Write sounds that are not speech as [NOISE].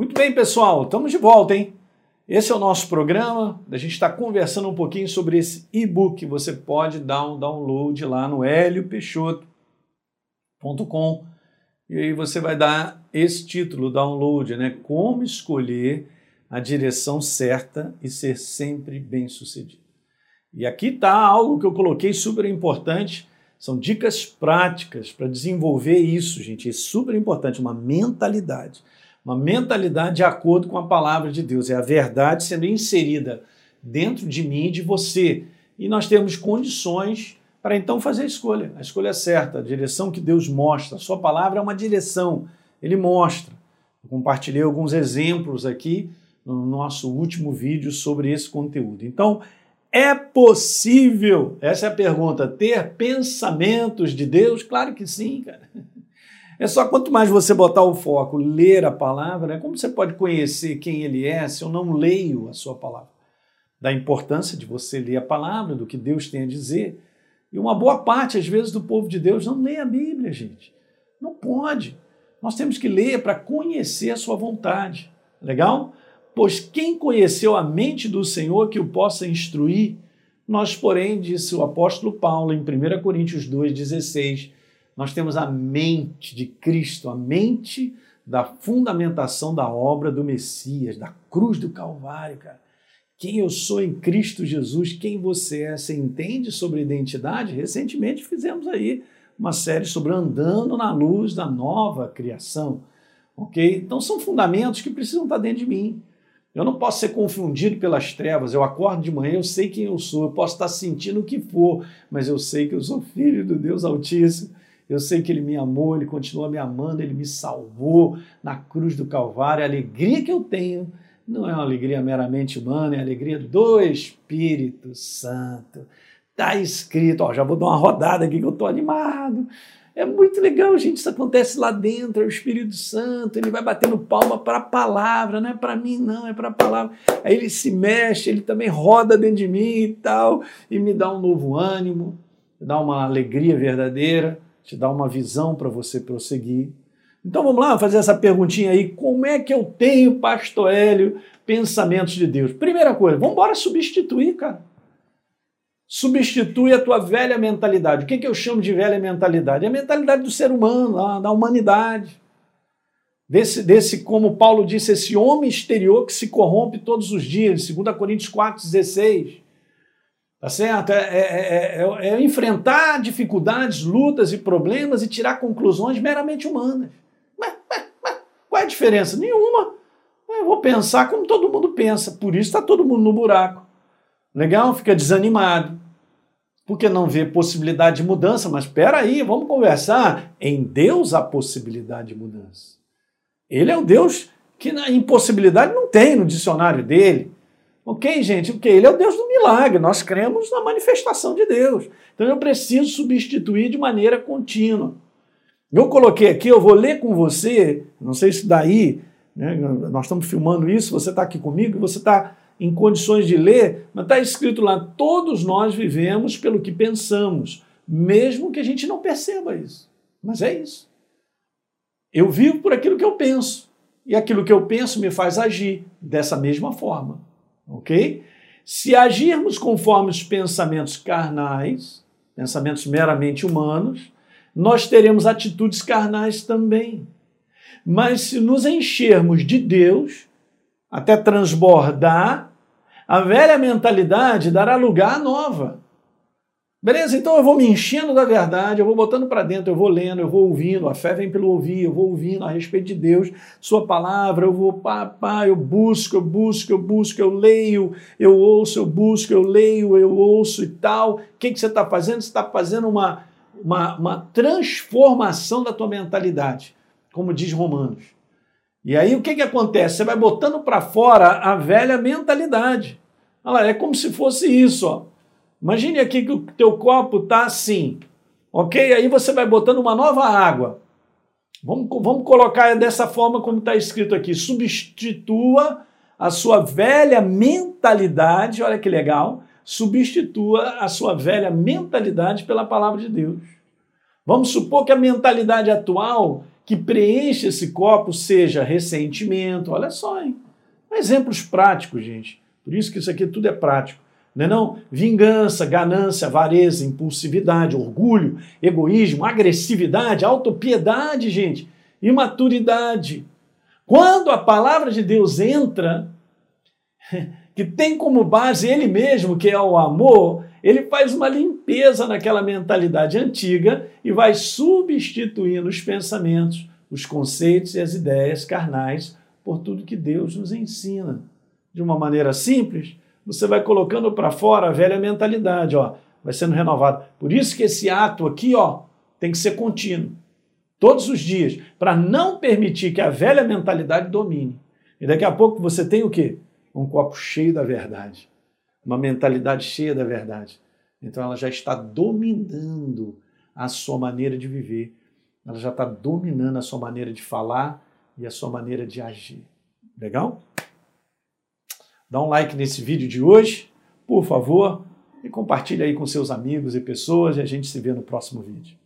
Muito bem, pessoal, estamos de volta, hein? Esse é o nosso programa. A gente está conversando um pouquinho sobre esse e-book. Você pode dar um download lá no heliopeixoto.com e aí você vai dar esse título, download, né? Como escolher a direção certa e ser sempre bem sucedido. E aqui está algo que eu coloquei super importante. São dicas práticas para desenvolver isso, gente. É super importante, uma mentalidade uma mentalidade de acordo com a palavra de Deus. É a verdade sendo inserida dentro de mim e de você. E nós temos condições para então fazer a escolha, a escolha certa, a direção que Deus mostra. A sua palavra é uma direção, ele mostra. Eu compartilhei alguns exemplos aqui no nosso último vídeo sobre esse conteúdo. Então, é possível, essa é a pergunta, ter pensamentos de Deus? Claro que sim, cara. É só quanto mais você botar o foco, ler a palavra, né? como você pode conhecer quem ele é se eu não leio a sua palavra? Da importância de você ler a palavra, do que Deus tem a dizer. E uma boa parte, às vezes, do povo de Deus não lê a Bíblia, gente. Não pode. Nós temos que ler para conhecer a sua vontade. Legal? Pois quem conheceu a mente do Senhor que o possa instruir, nós, porém, disse o apóstolo Paulo em 1 Coríntios 2,16, nós temos a mente de Cristo, a mente da fundamentação da obra do Messias, da cruz do Calvário, cara. Quem eu sou em Cristo Jesus, quem você é, você entende sobre identidade? Recentemente fizemos aí uma série sobre andando na luz da nova criação, ok? Então são fundamentos que precisam estar dentro de mim. Eu não posso ser confundido pelas trevas. Eu acordo de manhã, eu sei quem eu sou, eu posso estar sentindo o que for, mas eu sei que eu sou filho do Deus Altíssimo eu sei que Ele me amou, Ele continua me amando, Ele me salvou na cruz do Calvário. A alegria que eu tenho não é uma alegria meramente humana, é a alegria do Espírito Santo. Está escrito, ó, já vou dar uma rodada aqui que eu estou animado. É muito legal, gente. Isso acontece lá dentro, é o Espírito Santo, ele vai batendo palma para a palavra, não é para mim, não, é para a palavra. Aí ele se mexe, ele também roda dentro de mim e tal, e me dá um novo ânimo, dá uma alegria verdadeira te dá uma visão para você prosseguir. Então vamos lá fazer essa perguntinha aí: como é que eu tenho, Pastor Hélio, pensamentos de Deus? Primeira coisa, vamos embora substituir, cara. Substitui a tua velha mentalidade. O que, que eu chamo de velha mentalidade? É a mentalidade do ser humano, da humanidade. Desse, desse, como Paulo disse, esse homem exterior que se corrompe todos os dias, 2 Coríntios 4,16. Tá certo? É, é, é, é, enfrentar dificuldades, lutas e problemas e tirar conclusões meramente humanas. Mas, mas, mas qual é a diferença? Nenhuma. Eu vou pensar como todo mundo pensa, por isso está todo mundo no buraco. Legal? Fica desanimado. Porque não vê possibilidade de mudança, mas espera aí, vamos conversar. Em Deus há possibilidade de mudança. Ele é o Deus que na impossibilidade não tem no dicionário dele. Ok, gente? Porque ele é o Deus do milagre. Nós cremos na manifestação de Deus. Então eu preciso substituir de maneira contínua. Eu coloquei aqui, eu vou ler com você, não sei se daí, né, nós estamos filmando isso, você está aqui comigo, você está em condições de ler, mas está escrito lá: todos nós vivemos pelo que pensamos, mesmo que a gente não perceba isso. Mas é isso. Eu vivo por aquilo que eu penso, e aquilo que eu penso me faz agir dessa mesma forma ok? Se agirmos conforme os pensamentos carnais, pensamentos meramente humanos, nós teremos atitudes carnais também. Mas se nos enchermos de Deus, até transbordar, a velha mentalidade dará lugar à nova. Beleza? Então eu vou me enchendo da verdade, eu vou botando para dentro, eu vou lendo, eu vou ouvindo, a fé vem pelo ouvir, eu vou ouvindo a respeito de Deus, Sua palavra, eu vou, pá, pá, eu busco, eu busco, eu busco, eu leio, eu ouço, eu busco, eu leio, eu ouço e tal. O que, que você está fazendo? Você está fazendo uma, uma, uma transformação da tua mentalidade, como diz Romanos. E aí o que, que acontece? Você vai botando para fora a velha mentalidade. Olha lá, é como se fosse isso, ó. Imagine aqui que o teu copo está assim, ok? Aí você vai botando uma nova água. Vamos, vamos colocar dessa forma como está escrito aqui. Substitua a sua velha mentalidade, olha que legal, substitua a sua velha mentalidade pela palavra de Deus. Vamos supor que a mentalidade atual que preenche esse copo seja ressentimento, olha só, hein? Exemplos práticos, gente. Por isso que isso aqui tudo é prático. Não é não? Vingança, ganância, avareza, impulsividade, orgulho, egoísmo, agressividade, autopiedade, gente, imaturidade. Quando a palavra de Deus entra, [LAUGHS] que tem como base ele mesmo, que é o amor, ele faz uma limpeza naquela mentalidade antiga e vai substituindo os pensamentos, os conceitos e as ideias carnais por tudo que Deus nos ensina. De uma maneira simples, você vai colocando para fora a velha mentalidade, ó, vai sendo renovado. Por isso que esse ato aqui, ó, tem que ser contínuo, todos os dias, para não permitir que a velha mentalidade domine. E daqui a pouco você tem o quê? Um copo cheio da verdade, uma mentalidade cheia da verdade. Então ela já está dominando a sua maneira de viver, ela já está dominando a sua maneira de falar e a sua maneira de agir. Legal? Dá um like nesse vídeo de hoje, por favor, e compartilhe aí com seus amigos e pessoas e a gente se vê no próximo vídeo.